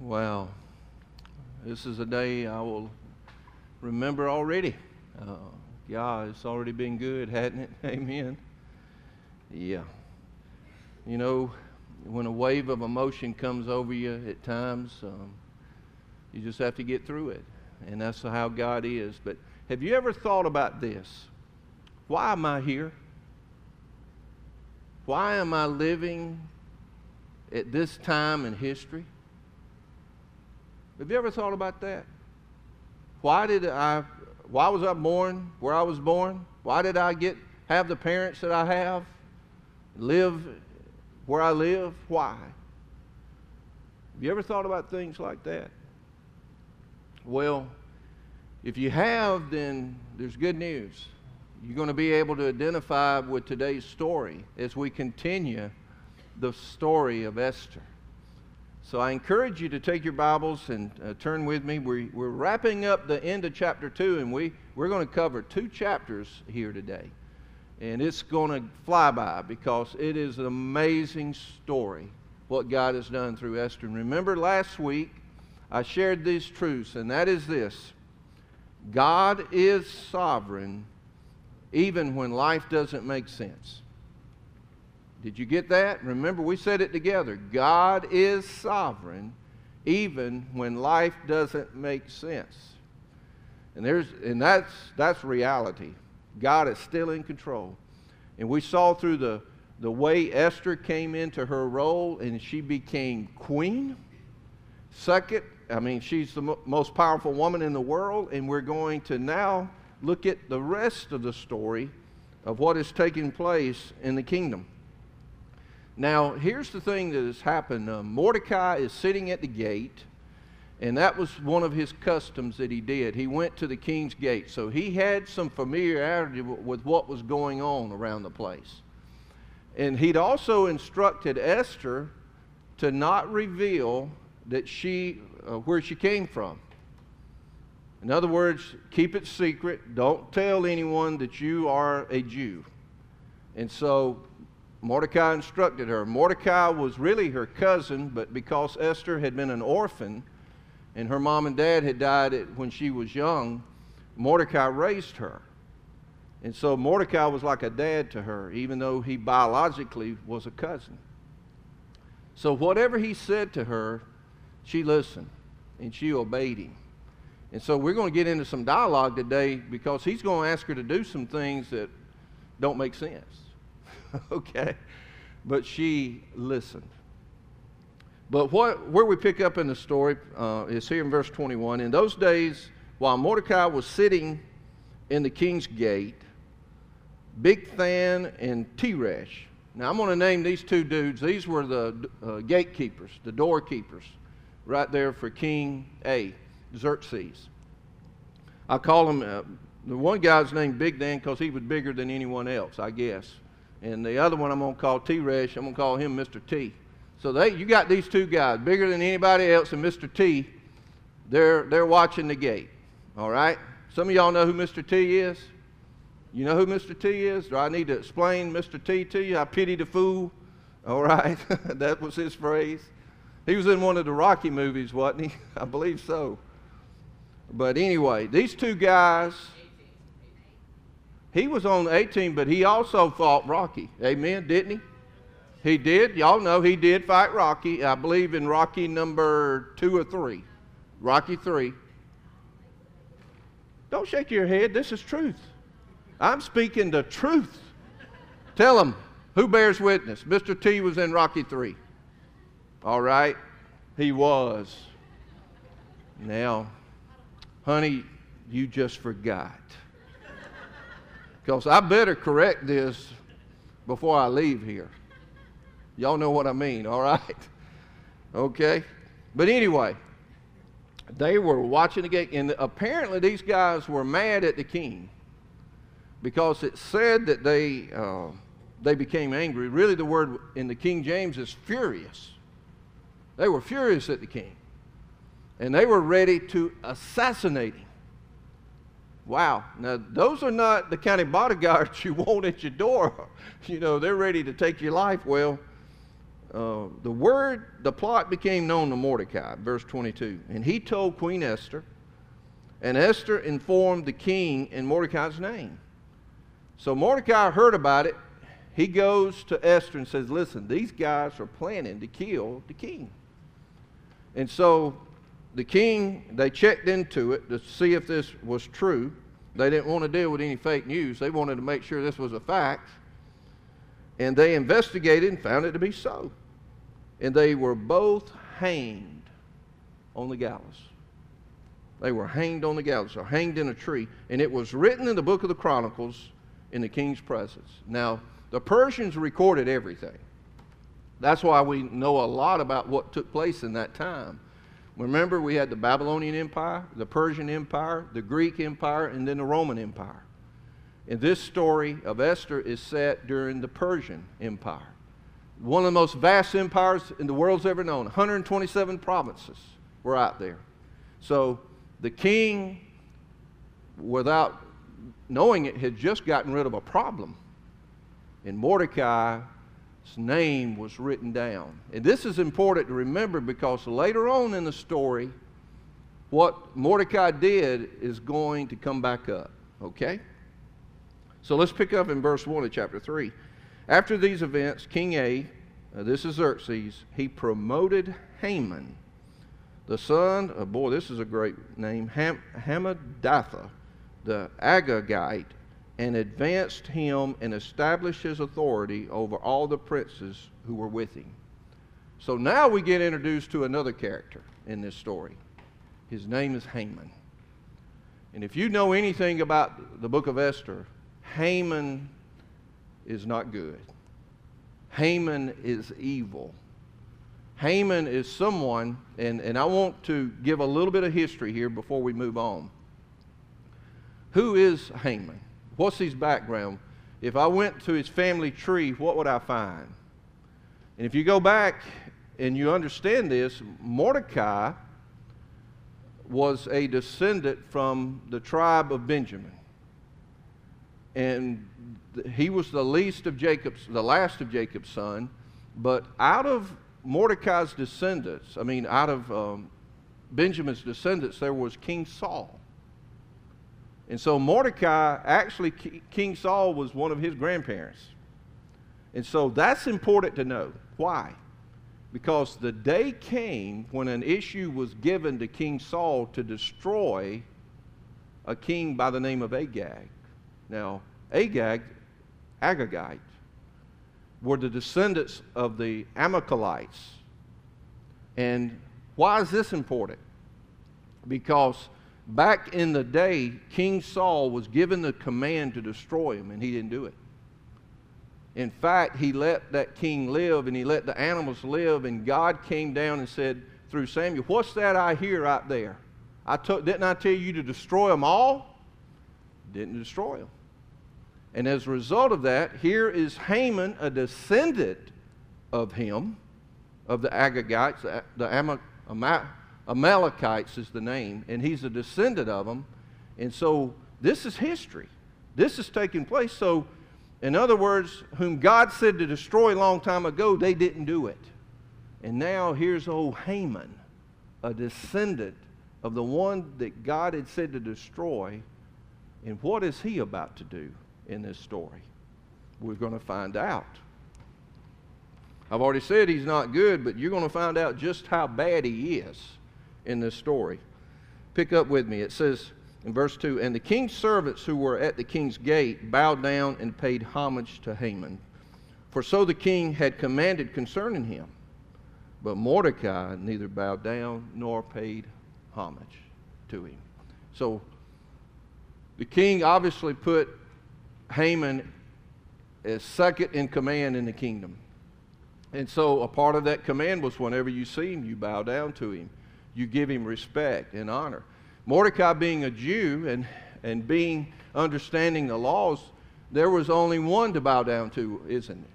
Wow. This is a day I will remember already. Uh, yeah, it's already been good, hadn't it? Amen. Yeah. You know, when a wave of emotion comes over you at times, um, you just have to get through it. And that's how God is. But have you ever thought about this? Why am I here? Why am I living at this time in history? Have you ever thought about that? Why did I why was I born where I was born? Why did I get have the parents that I have? Live where I live? Why? Have you ever thought about things like that? Well, if you have, then there's good news. You're going to be able to identify with today's story as we continue the story of Esther. So I encourage you to take your Bibles and uh, turn with me. We're, we're wrapping up the end of chapter 2, and we, we're going to cover two chapters here today. And it's going to fly by because it is an amazing story what God has done through Esther. And remember last week, I shared these truths, and that is this God is sovereign even when life doesn't make sense. Did you get that? Remember, we said it together. God is sovereign even when life doesn't make sense. And, there's, and that's, that's reality. God is still in control. And we saw through the, the way Esther came into her role and she became queen. Second, I mean, she's the mo- most powerful woman in the world. And we're going to now look at the rest of the story of what is taking place in the kingdom. Now, here's the thing that has happened uh, Mordecai is sitting at the gate, and that was one of his customs that he did. He went to the king's gate, so he had some familiarity with what was going on around the place. And he'd also instructed Esther to not reveal that she, uh, where she came from. In other words, keep it secret. Don't tell anyone that you are a Jew. And so Mordecai instructed her. Mordecai was really her cousin, but because Esther had been an orphan and her mom and dad had died when she was young, Mordecai raised her. And so Mordecai was like a dad to her, even though he biologically was a cousin. So whatever he said to her, she listened and she obeyed him. And so we're going to get into some dialogue today because he's going to ask her to do some things that don't make sense. okay? But she listened. But what, where we pick up in the story uh, is here in verse 21. In those days, while Mordecai was sitting in the king's gate, Big Bigthan and Teresh. Now, I'm going to name these two dudes. These were the uh, gatekeepers, the doorkeepers, right there for King A, Xerxes. I call him, uh, the one guy's named Bigthan because he was bigger than anyone else, I guess. And the other one I'm going to call T-Resh, I'm going to call him Mr. T. So they, you got these two guys, bigger than anybody else, and Mr. T, they're, they're watching the gate. All right? Some of y'all know who Mr. T is? You know who Mr. T is? Do I need to explain Mr. T to you? I pity the fool. All right? that was his phrase. He was in one of the Rocky movies, wasn't he? I believe so. But anyway, these two guys he was on A-Team, but he also fought Rocky. Amen, didn't he? He did. Y'all know he did fight Rocky. I believe in Rocky number two or three. Rocky three. Don't shake your head. This is truth. I'm speaking the truth. Tell him who bears witness. Mr. T was in Rocky three. All right? He was. Now, honey, you just forgot. Because I better correct this before I leave here. Y'all know what I mean, all right? Okay? But anyway, they were watching the gate, and apparently these guys were mad at the king because it said that they, uh, they became angry. Really, the word in the King James is furious. They were furious at the king, and they were ready to assassinate him. Wow. Now, those are not the kind of bodyguards you want at your door. You know, they're ready to take your life. Well, uh, the word, the plot became known to Mordecai, verse 22. And he told Queen Esther, and Esther informed the king in Mordecai's name. So Mordecai heard about it. He goes to Esther and says, Listen, these guys are planning to kill the king. And so the king, they checked into it to see if this was true. They didn't want to deal with any fake news, they wanted to make sure this was a fact. And they investigated and found it to be so. And they were both hanged on the gallows. They were hanged on the gallows, or hanged in a tree. And it was written in the book of the Chronicles in the king's presence. Now, the Persians recorded everything. That's why we know a lot about what took place in that time. Remember, we had the Babylonian Empire, the Persian Empire, the Greek Empire, and then the Roman Empire. And this story of Esther is set during the Persian Empire. One of the most vast empires in the world's ever known. 127 provinces were out there. So the king, without knowing it, had just gotten rid of a problem. And Mordecai's name was written down. And this is important to remember because later on in the story, what Mordecai did is going to come back up. Okay? So let's pick up in verse 1 of chapter 3. After these events, King A, uh, this is Xerxes, he promoted Haman, the son of, boy, this is a great name, Ham, Hammedatha, the Agagite, and advanced him and established his authority over all the princes who were with him. So now we get introduced to another character in this story. His name is Haman. And if you know anything about the book of Esther, Haman is not good. Haman is evil. Haman is someone, and, and I want to give a little bit of history here before we move on. Who is Haman? What's his background? If I went to his family tree, what would I find? And if you go back and you understand this, Mordecai was a descendant from the tribe of Benjamin and he was the least of Jacob's, the last of Jacob's son. But out of Mordecai's descendants, I mean, out of um, Benjamin's descendants, there was King Saul. And so Mordecai, actually, King Saul was one of his grandparents. And so that's important to know. Why? Because the day came when an issue was given to King Saul to destroy a king by the name of Agag. Now, Agag, Agagite, were the descendants of the Amalekites. And why is this important? Because back in the day, King Saul was given the command to destroy him, and he didn't do it. In fact, he let that king live and he let the animals live, and God came down and said through Samuel, What's that I hear out there? I took, didn't I tell you to destroy them all? Didn't destroy them. And as a result of that, here is Haman, a descendant of him, of the Agagites, the Amalekites is the name, and he's a descendant of them. And so this is history. This is taking place. So, in other words, whom God said to destroy a long time ago, they didn't do it. And now here's old Haman, a descendant of the one that God had said to destroy. And what is he about to do? in this story. We're going to find out. I've already said he's not good, but you're going to find out just how bad he is in this story. Pick up with me. It says in verse 2 And the king's servants who were at the king's gate bowed down and paid homage to Haman, for so the king had commanded concerning him. But Mordecai neither bowed down nor paid homage to him. So the king obviously put Haman as second in command in the kingdom. And so a part of that command was whenever you see him, you bow down to him. You give him respect and honor. Mordecai being a Jew and, and being understanding the laws, there was only one to bow down to, isn't it?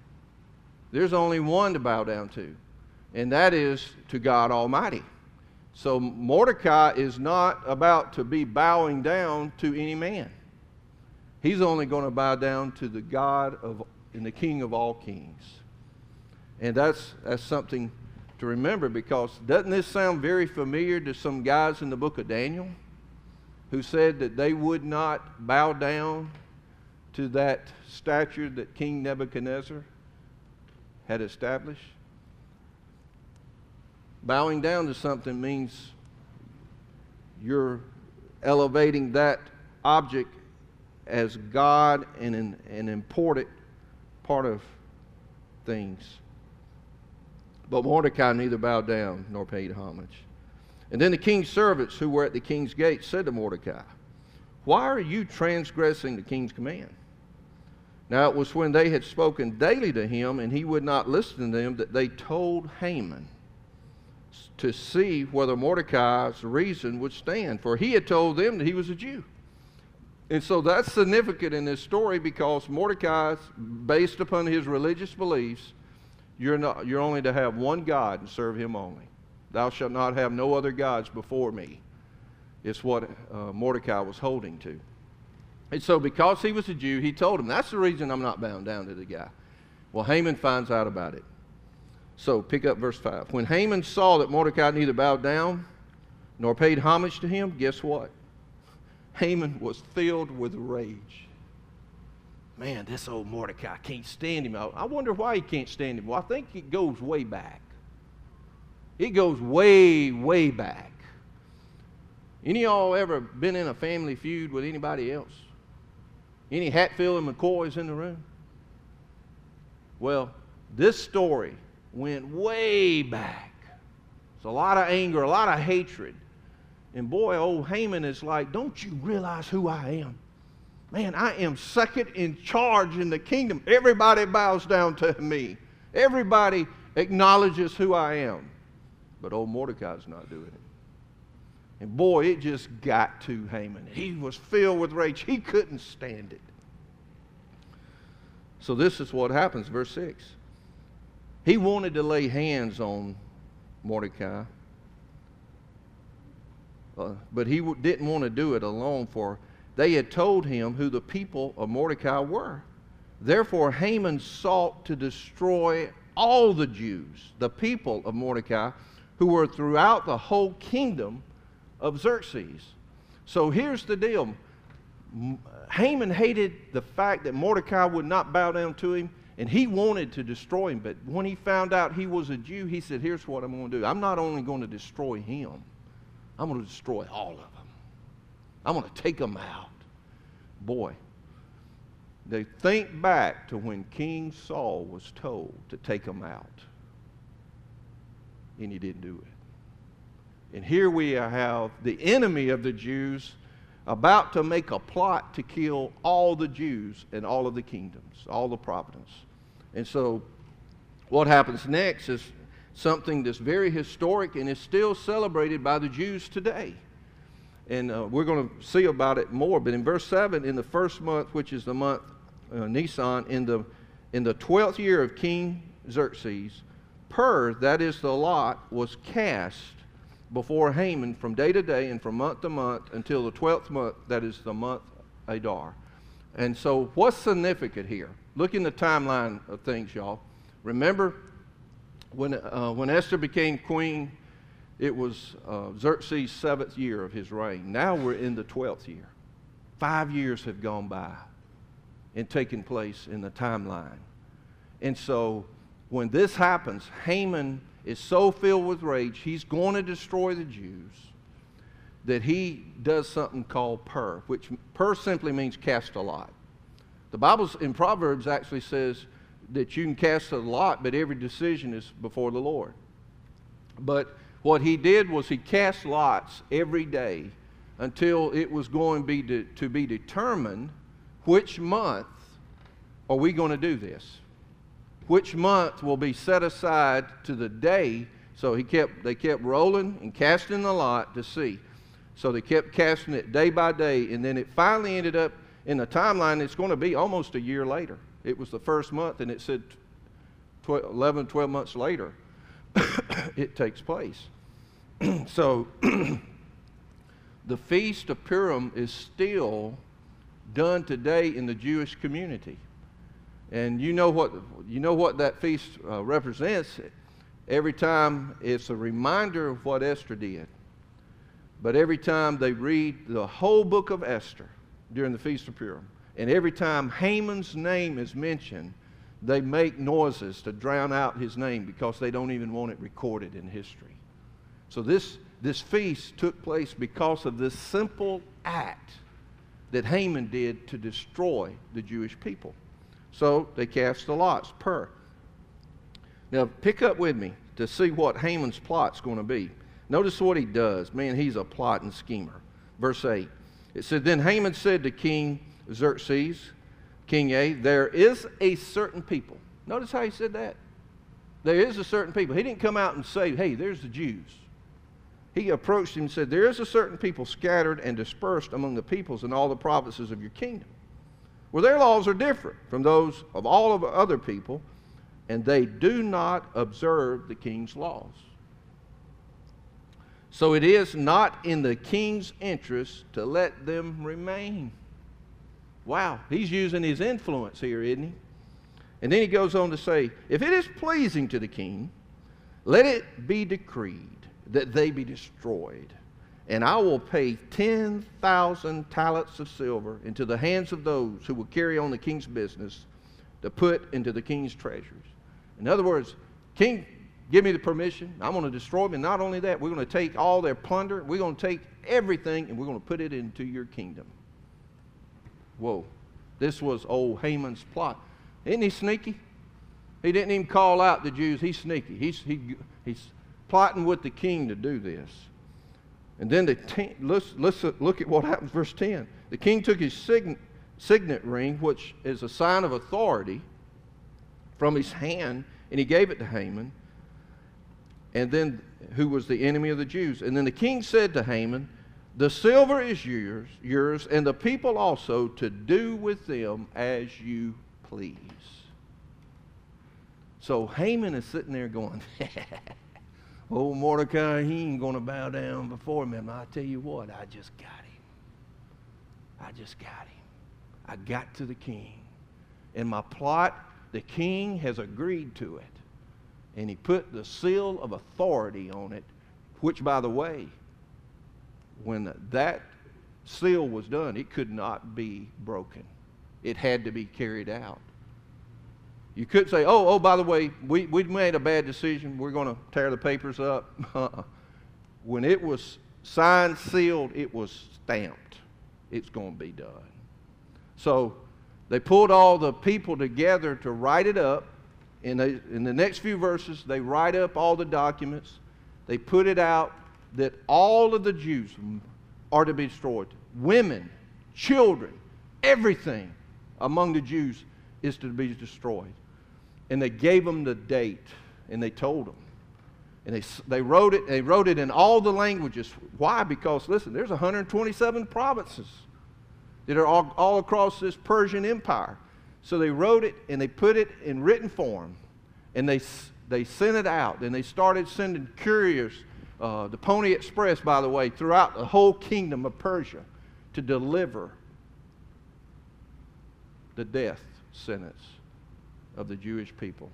There's only one to bow down to, and that is to God Almighty. So Mordecai is not about to be bowing down to any man. He's only going to bow down to the God of and the King of all kings. And that's, that's something to remember because doesn't this sound very familiar to some guys in the book of Daniel who said that they would not bow down to that statue that King Nebuchadnezzar had established? Bowing down to something means you're elevating that object as God and an, an important part of things. But Mordecai neither bowed down nor paid homage. And then the king's servants who were at the king's gate said to Mordecai, Why are you transgressing the king's command? Now it was when they had spoken daily to him and he would not listen to them that they told Haman to see whether Mordecai's reason would stand, for he had told them that he was a Jew. And so that's significant in this story because Mordecai, based upon his religious beliefs, you're, not, you're only to have one God and serve him only. Thou shalt not have no other gods before me. It's what uh, Mordecai was holding to. And so, because he was a Jew, he told him, That's the reason I'm not bound down to the guy. Well, Haman finds out about it. So, pick up verse 5. When Haman saw that Mordecai neither bowed down nor paid homage to him, guess what? Haman was filled with rage. Man, this old Mordecai can't stand him. I wonder why he can't stand him. Well, I think it goes way back. It goes way, way back. Any y'all ever been in a family feud with anybody else? Any Hatfield and McCoys in the room? Well, this story went way back. It's a lot of anger, a lot of hatred. And boy, old Haman is like, Don't you realize who I am? Man, I am second in charge in the kingdom. Everybody bows down to me, everybody acknowledges who I am. But old Mordecai's not doing it. And boy, it just got to Haman. He was filled with rage. He couldn't stand it. So this is what happens, verse 6. He wanted to lay hands on Mordecai uh, but he w- didn't want to do it alone, for they had told him who the people of Mordecai were. Therefore, Haman sought to destroy all the Jews, the people of Mordecai, who were throughout the whole kingdom of Xerxes. So here's the deal Haman hated the fact that Mordecai would not bow down to him, and he wanted to destroy him. But when he found out he was a Jew, he said, Here's what I'm going to do I'm not only going to destroy him, I'm going to destroy all of them. I'm going to take them out. Boy, they think back to when King Saul was told to take them out, and he didn't do it. And here we have the enemy of the Jews about to make a plot to kill all the Jews and all of the kingdoms, all the providence. And so, what happens next is something that's very historic and is still celebrated by the Jews today. And uh, we're going to see about it more. But in verse 7, in the first month, which is the month uh, Nisan, in the, in the 12th year of King Xerxes, Pur, that is the lot, was cast before Haman from day to day and from month to month until the 12th month, that is the month Adar. And so, what's significant here? Look in the timeline of things, y'all. Remember, when, uh, when Esther became queen, it was uh, Xerxes' seventh year of his reign. Now we're in the 12th year. Five years have gone by and taken place in the timeline. And so when this happens, Haman is so filled with rage, he's going to destroy the Jews that he does something called pur, which pur simply means cast a lot. The Bible in Proverbs actually says that you can cast a lot, but every decision is before the Lord. But what he did was he cast lots every day until it was going to be, de- to be determined which month are we going to do this. Which month will be set aside to the day. So he kept, they kept rolling and casting the lot to see. So they kept casting it day by day, and then it finally ended up in the timeline. It's going to be almost a year later. It was the first month, and it said 12, 11, 12 months later, it takes place. so the Feast of Purim is still done today in the Jewish community. And you know what, you know what that feast uh, represents. Every time it's a reminder of what Esther did. But every time they read the whole book of Esther during the Feast of Purim, and every time Haman's name is mentioned, they make noises to drown out his name because they don't even want it recorded in history. So this, this feast took place because of this simple act that Haman did to destroy the Jewish people. So they cast the lots Pur. Now pick up with me to see what Haman's plot's going to be. Notice what he does. Man, he's a plotting schemer. Verse 8. It said, Then Haman said to King Xerxes, King A, there is a certain people. Notice how he said that. There is a certain people. He didn't come out and say, hey, there's the Jews. He approached him and said, There is a certain people scattered and dispersed among the peoples in all the provinces of your kingdom, where their laws are different from those of all of other people, and they do not observe the king's laws. So it is not in the king's interest to let them remain. Wow, he's using his influence here, isn't he? And then he goes on to say, If it is pleasing to the king, let it be decreed that they be destroyed. And I will pay 10,000 talents of silver into the hands of those who will carry on the king's business to put into the king's treasuries. In other words, King, give me the permission. I'm going to destroy them. And not only that, we're going to take all their plunder, we're going to take everything, and we're going to put it into your kingdom. Whoa. This was old Haman's plot. Isn't he sneaky? He didn't even call out the Jews. He's sneaky. He's, he, he's plotting with the king to do this. And then the ten, let's, let's look at what happens, verse 10. The king took his sign, signet ring, which is a sign of authority, from his hand, and he gave it to Haman, and then who was the enemy of the Jews. And then the king said to Haman, the silver is yours, yours, and the people also to do with them as you please. So Haman is sitting there going, Oh, Mordecai, he ain't going to bow down before me. I tell you what, I just got him. I just got him. I got to the king. In my plot, the king has agreed to it. And he put the seal of authority on it, which, by the way, when that seal was done, it could not be broken. It had to be carried out. You could say, oh, oh, by the way, we, we made a bad decision. We're going to tear the papers up. Uh-uh. when it was signed, sealed, it was stamped. It's going to be done. So they pulled all the people together to write it up. In, the in the next few verses, they write up all the documents. They put it out that all of the Jews are to be destroyed. Women, children, everything among the Jews is to be destroyed. And they gave them the date, and they told them. And they, they wrote it, they wrote it in all the languages. Why? Because, listen, there's 127 provinces that are all, all across this Persian Empire. So they wrote it and they put it in written form. And they, they sent it out. And they started sending couriers uh, the Pony Express, by the way, throughout the whole kingdom of Persia to deliver the death sentence of the Jewish people.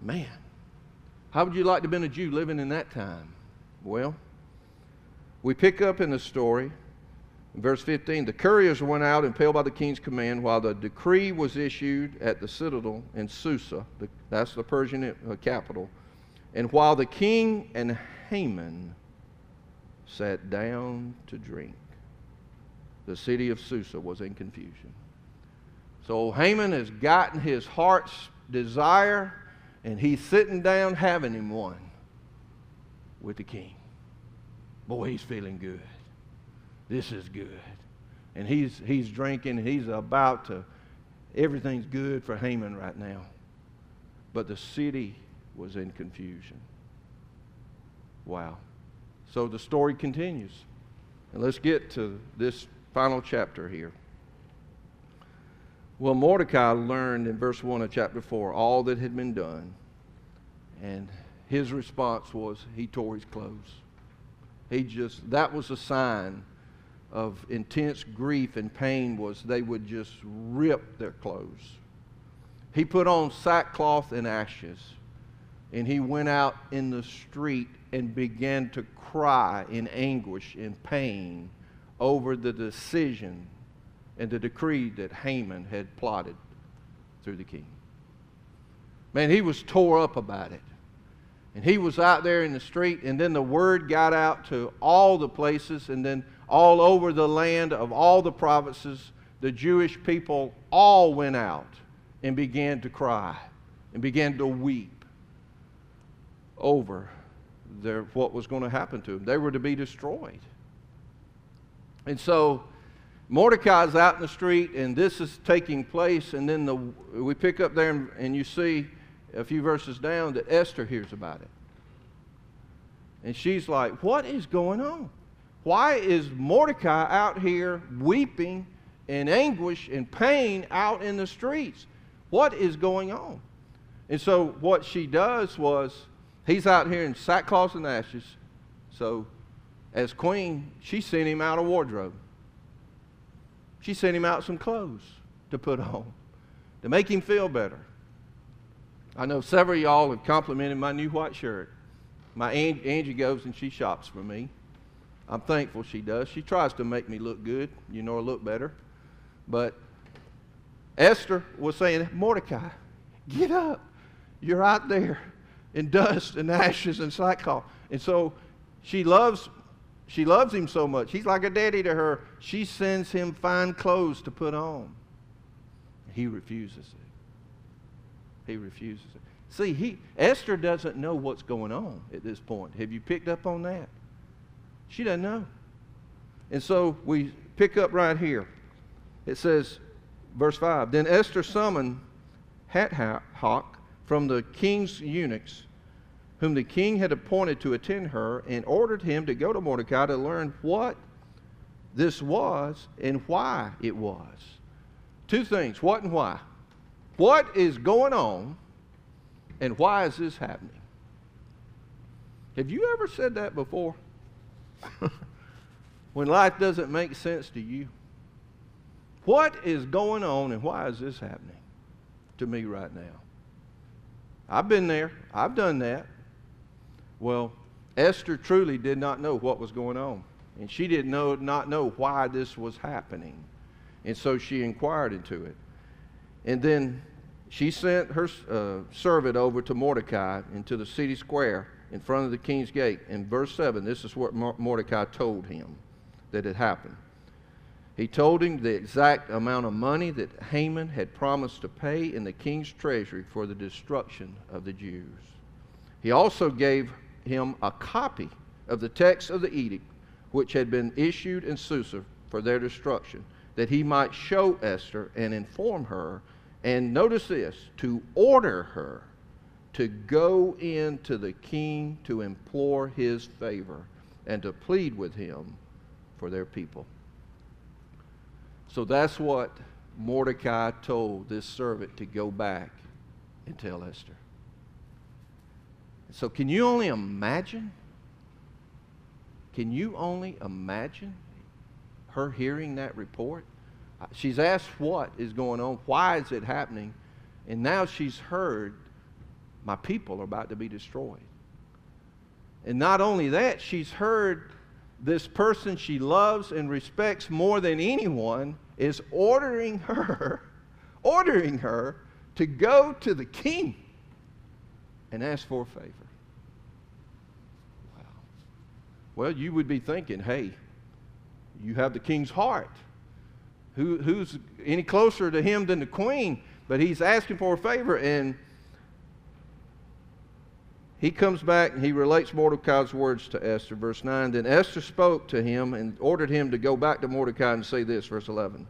Man, how would you like to have been a Jew living in that time? Well, we pick up in the story, in verse 15, the couriers went out impelled by the king's command while the decree was issued at the citadel in Susa, the, that's the Persian uh, capital and while the king and Haman sat down to drink, the city of Susa was in confusion. So Haman has gotten his heart's desire, and he's sitting down having him one with the king. Boy, he's feeling good. This is good. And he's, he's drinking, he's about to, everything's good for Haman right now. But the city was in confusion. Wow. So the story continues. And let's get to this final chapter here. Well, Mordecai learned in verse 1 of chapter 4 all that had been done. And his response was he tore his clothes. He just, that was a sign of intense grief and pain was they would just rip their clothes. He put on sackcloth and ashes, and he went out in the street and began to cry in anguish and pain over the decision and the decree that Haman had plotted through the king. Man, he was tore up about it. And he was out there in the street, and then the word got out to all the places, and then all over the land of all the provinces, the Jewish people all went out and began to cry and began to weep over their, what was going to happen to them. They were to be destroyed. And so Mordecai's out in the street, and this is taking place, and then the, we pick up there, and, and you see a few verses down that Esther hears about it. And she's like, What is going on? Why is Mordecai out here weeping in anguish and pain out in the streets? What is going on? And so what she does was, he's out here in sackcloth and ashes. So as queen, she sent him out a wardrobe. She sent him out some clothes to put on to make him feel better. I know several of y'all have complimented my new white shirt. My Aunt, Angie goes and she shops for me. I'm thankful she does. She tries to make me look good, you know, look better. But Esther was saying, Mordecai, get up. You're out there in dust and ashes and sackcloth. And so she loves, she loves him so much. He's like a daddy to her. She sends him fine clothes to put on. He refuses it. He refuses it. See, he, Esther doesn't know what's going on at this point. Have you picked up on that? She doesn't know. And so we pick up right here. It says, verse 5 Then Esther summoned Hathach from the king's eunuchs, whom the king had appointed to attend her, and ordered him to go to Mordecai to learn what this was and why it was. Two things what and why. What is going on, and why is this happening? Have you ever said that before? when life doesn't make sense to you? What is going on, and why is this happening to me right now? I've been there, I've done that. Well, Esther truly did not know what was going on. And she did know, not know why this was happening. And so she inquired into it. And then she sent her uh, servant over to Mordecai into the city square in front of the king's gate. In verse 7, this is what Mordecai told him that had happened. He told him the exact amount of money that Haman had promised to pay in the king's treasury for the destruction of the Jews. He also gave him a copy of the text of the edict which had been issued in Susa for their destruction, that he might show Esther and inform her and notice this to order her to go in to the king to implore his favor and to plead with him for their people. So that's what Mordecai told this servant to go back and tell Esther. So, can you only imagine? Can you only imagine her hearing that report? Uh, she's asked what is going on, why is it happening, and now she's heard my people are about to be destroyed. And not only that, she's heard this person she loves and respects more than anyone is ordering her, ordering her to go to the king and ask for a favor. Wow. Well, you would be thinking, hey, you have the king's heart. Who, who's any closer to him than the queen? But he's asking for a favor, and he comes back and he relates Mordecai's words to Esther. Verse 9 Then Esther spoke to him and ordered him to go back to Mordecai and say this, verse 11.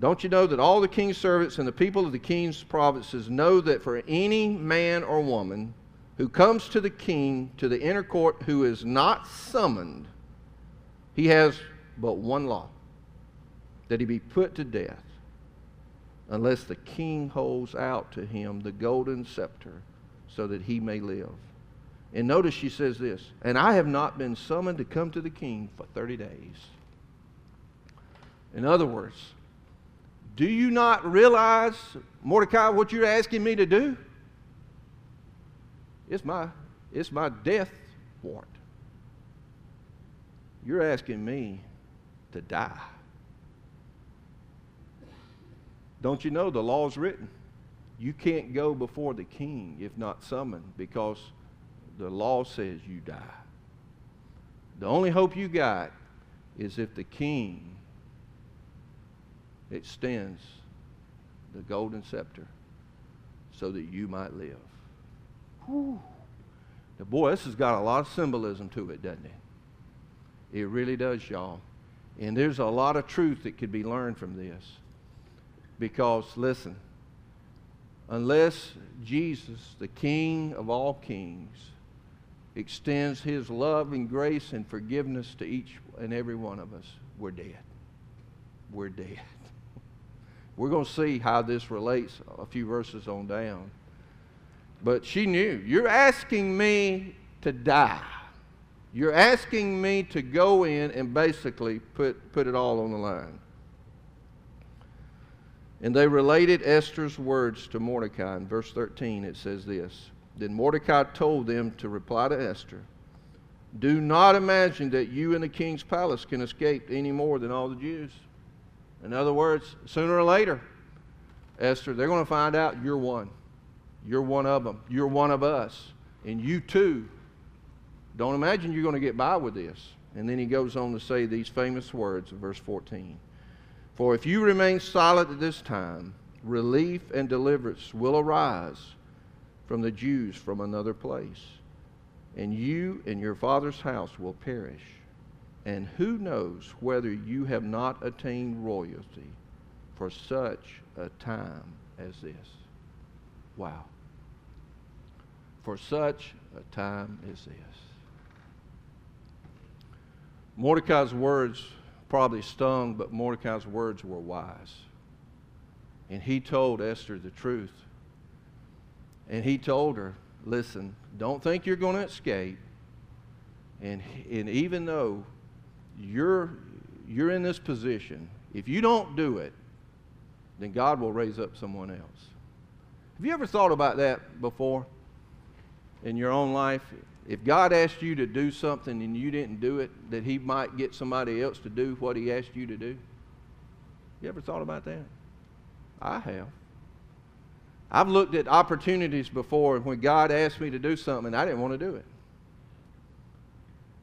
Don't you know that all the king's servants and the people of the king's provinces know that for any man or woman who comes to the king to the inner court who is not summoned, he has but one law that he be put to death unless the king holds out to him the golden scepter so that he may live. And notice she says this, and I have not been summoned to come to the king for 30 days. In other words, do you not realize, Mordecai, what you're asking me to do? It's my, it's my death warrant. You're asking me to die. Don't you know the law's written? You can't go before the king if not summoned because the law says you die. The only hope you got is if the king extends the golden scepter so that you might live. Whew. Now, boy, this has got a lot of symbolism to it, doesn't it? It really does, y'all. And there's a lot of truth that could be learned from this. Because, listen, unless Jesus, the King of all kings, extends his love and grace and forgiveness to each and every one of us, we're dead. We're dead. We're going to see how this relates a few verses on down. But she knew. You're asking me to die. You're asking me to go in and basically put, put it all on the line. And they related Esther's words to Mordecai. In verse 13, it says this Then Mordecai told them to reply to Esther Do not imagine that you in the king's palace can escape any more than all the Jews. In other words, sooner or later, Esther, they're going to find out you're one. You're one of them. You're one of us. And you too. Don't imagine you're going to get by with this. And then he goes on to say these famous words in verse 14. For if you remain silent at this time, relief and deliverance will arise from the Jews from another place, and you and your father's house will perish. And who knows whether you have not attained royalty for such a time as this? Wow. For such a time as this. Mordecai's words probably stung, but Mordecai's words were wise. And he told Esther the truth. And he told her, listen, don't think you're going to escape. And, and even though you're, you're in this position, if you don't do it, then God will raise up someone else. Have you ever thought about that before in your own life? If God asked you to do something and you didn't do it, that He might get somebody else to do what He asked you to do? You ever thought about that? I have. I've looked at opportunities before when God asked me to do something I didn't want to do it.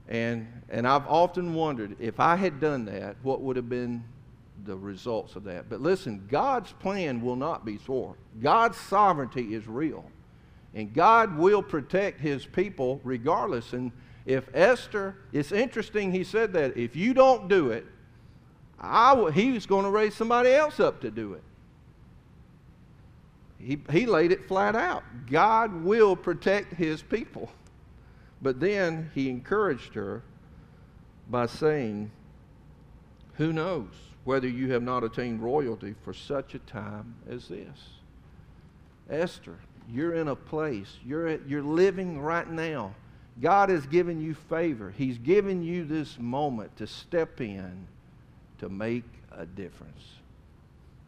And, and I've often wondered if I had done that, what would have been the results of that. But listen, God's plan will not be thwarted. God's sovereignty is real. And God will protect his people regardless. And if Esther, it's interesting he said that. If you don't do it, I, he's going to raise somebody else up to do it. He, he laid it flat out. God will protect his people. But then he encouraged her by saying, Who knows whether you have not attained royalty for such a time as this? Esther, you're in a place, you're, at, you're living right now. God has given you favor. He's given you this moment to step in to make a difference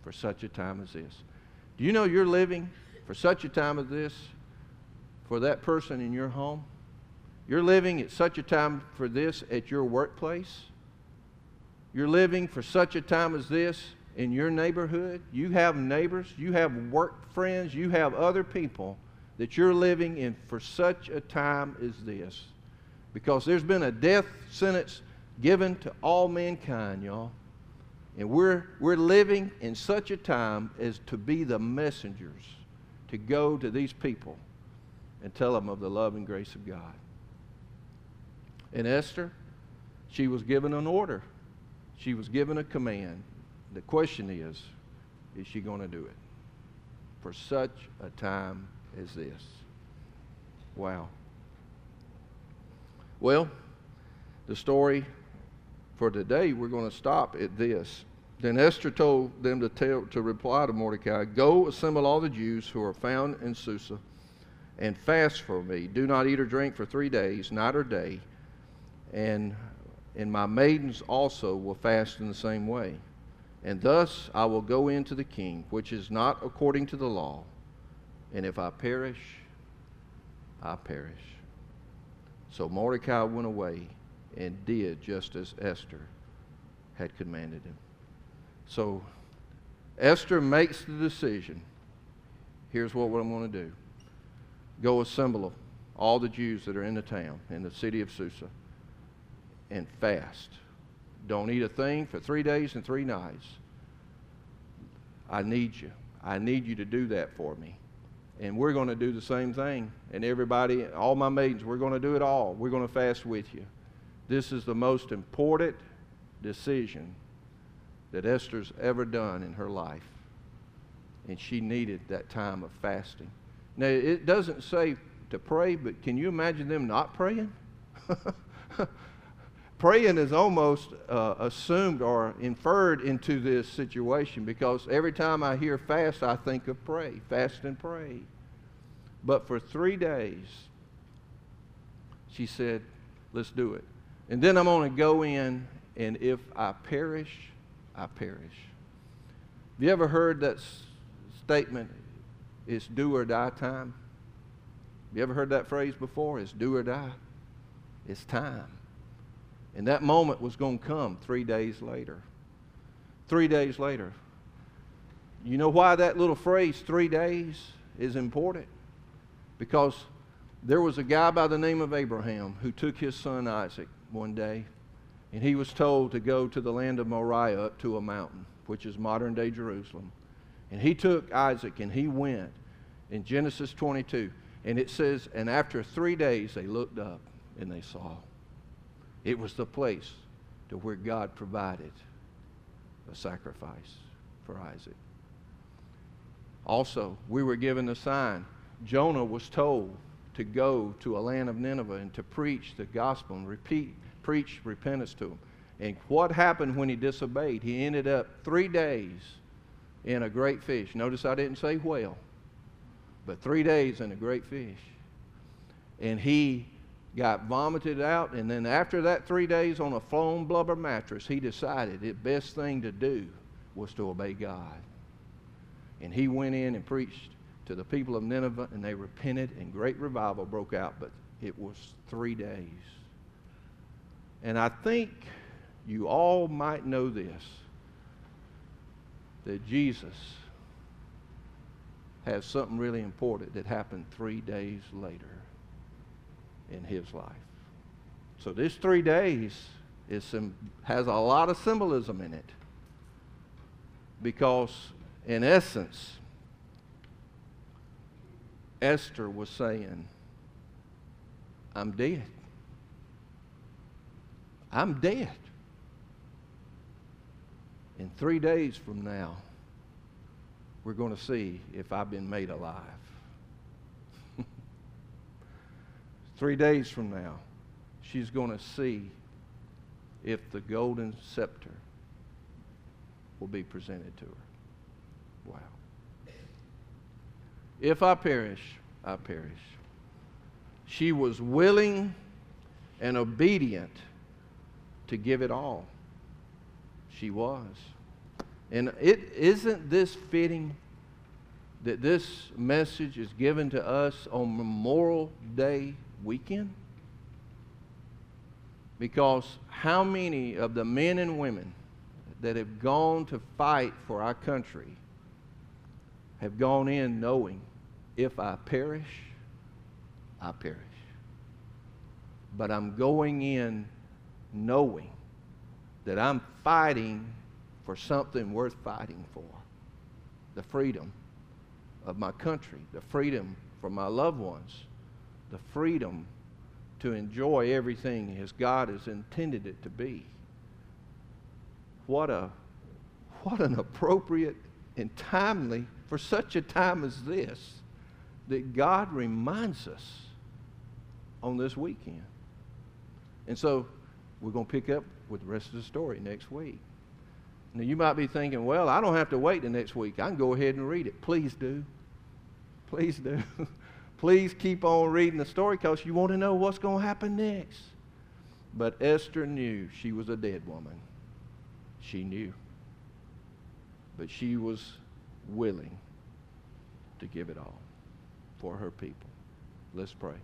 for such a time as this. Do you know you're living for such a time as this for that person in your home? You're living at such a time for this at your workplace. You're living for such a time as this in your neighborhood. You have neighbors, you have work friends, you have other people that you're living in for such a time as this. Because there's been a death sentence given to all mankind, y'all. And we're, we're living in such a time as to be the messengers to go to these people and tell them of the love and grace of God. And Esther, she was given an order, she was given a command. The question is, is she going to do it for such a time as this? Wow. Well, the story for today, we're going to stop at this. Then Esther told them to, tell, to reply to Mordecai Go assemble all the Jews who are found in Susa and fast for me. Do not eat or drink for three days, night or day. And, and my maidens also will fast in the same way. And thus I will go into the king, which is not according to the law. And if I perish, I perish. So Mordecai went away and did just as Esther had commanded him. So Esther makes the decision. Here's what I'm going to do go assemble all the Jews that are in the town, in the city of Susa, and fast. Don't eat a thing for three days and three nights. I need you. I need you to do that for me. And we're going to do the same thing. And everybody, all my maidens, we're going to do it all. We're going to fast with you. This is the most important decision that Esther's ever done in her life. And she needed that time of fasting. Now, it doesn't say to pray, but can you imagine them not praying? praying is almost uh, assumed or inferred into this situation because every time I hear fast, I think of pray, fast and pray. But for three days, she said, let's do it. And then I'm going to go in, and if I perish, I perish. Have you ever heard that statement, it's do or die time? Have you ever heard that phrase before? It's do or die. It's time. And that moment was going to come three days later. Three days later. You know why that little phrase, three days, is important? Because there was a guy by the name of Abraham who took his son Isaac one day, and he was told to go to the land of Moriah up to a mountain, which is modern day Jerusalem. And he took Isaac and he went in Genesis 22. And it says, and after three days they looked up and they saw. It was the place to where God provided a sacrifice for Isaac. Also, we were given a sign. Jonah was told to go to a land of Nineveh and to preach the gospel and repeat, preach repentance to them. And what happened when he disobeyed? He ended up three days in a great fish. Notice I didn't say whale, but three days in a great fish. And he got vomited out, and then after that three days on a foam blubber mattress, he decided the best thing to do was to obey God. And he went in and preached to the people of Nineveh, and they repented, and great revival broke out, but it was three days. And I think you all might know this that Jesus has something really important that happened three days later in his life. So this three days is some, has a lot of symbolism in it. Because in essence, Esther was saying, I'm dead. I'm dead. In three days from now, we're going to see if I've been made alive. Three days from now, she's going to see if the golden scepter will be presented to her. Wow. If I perish, I perish. She was willing and obedient to give it all. She was. And it isn't this fitting that this message is given to us on Memorial Day weekend? Because how many of the men and women that have gone to fight for our country have gone in knowing if I perish, I perish. But I'm going in knowing that I'm fighting for something worth fighting for the freedom of my country, the freedom for my loved ones, the freedom to enjoy everything as God has intended it to be. What a what an appropriate and timely for such a time as this that God reminds us on this weekend. And so we're going to pick up with the rest of the story next week. Now, you might be thinking, well, I don't have to wait the next week. I can go ahead and read it. Please do. Please do. Please keep on reading the story because you want to know what's going to happen next. But Esther knew she was a dead woman. She knew. but she was willing to give it all for her people. Let's pray.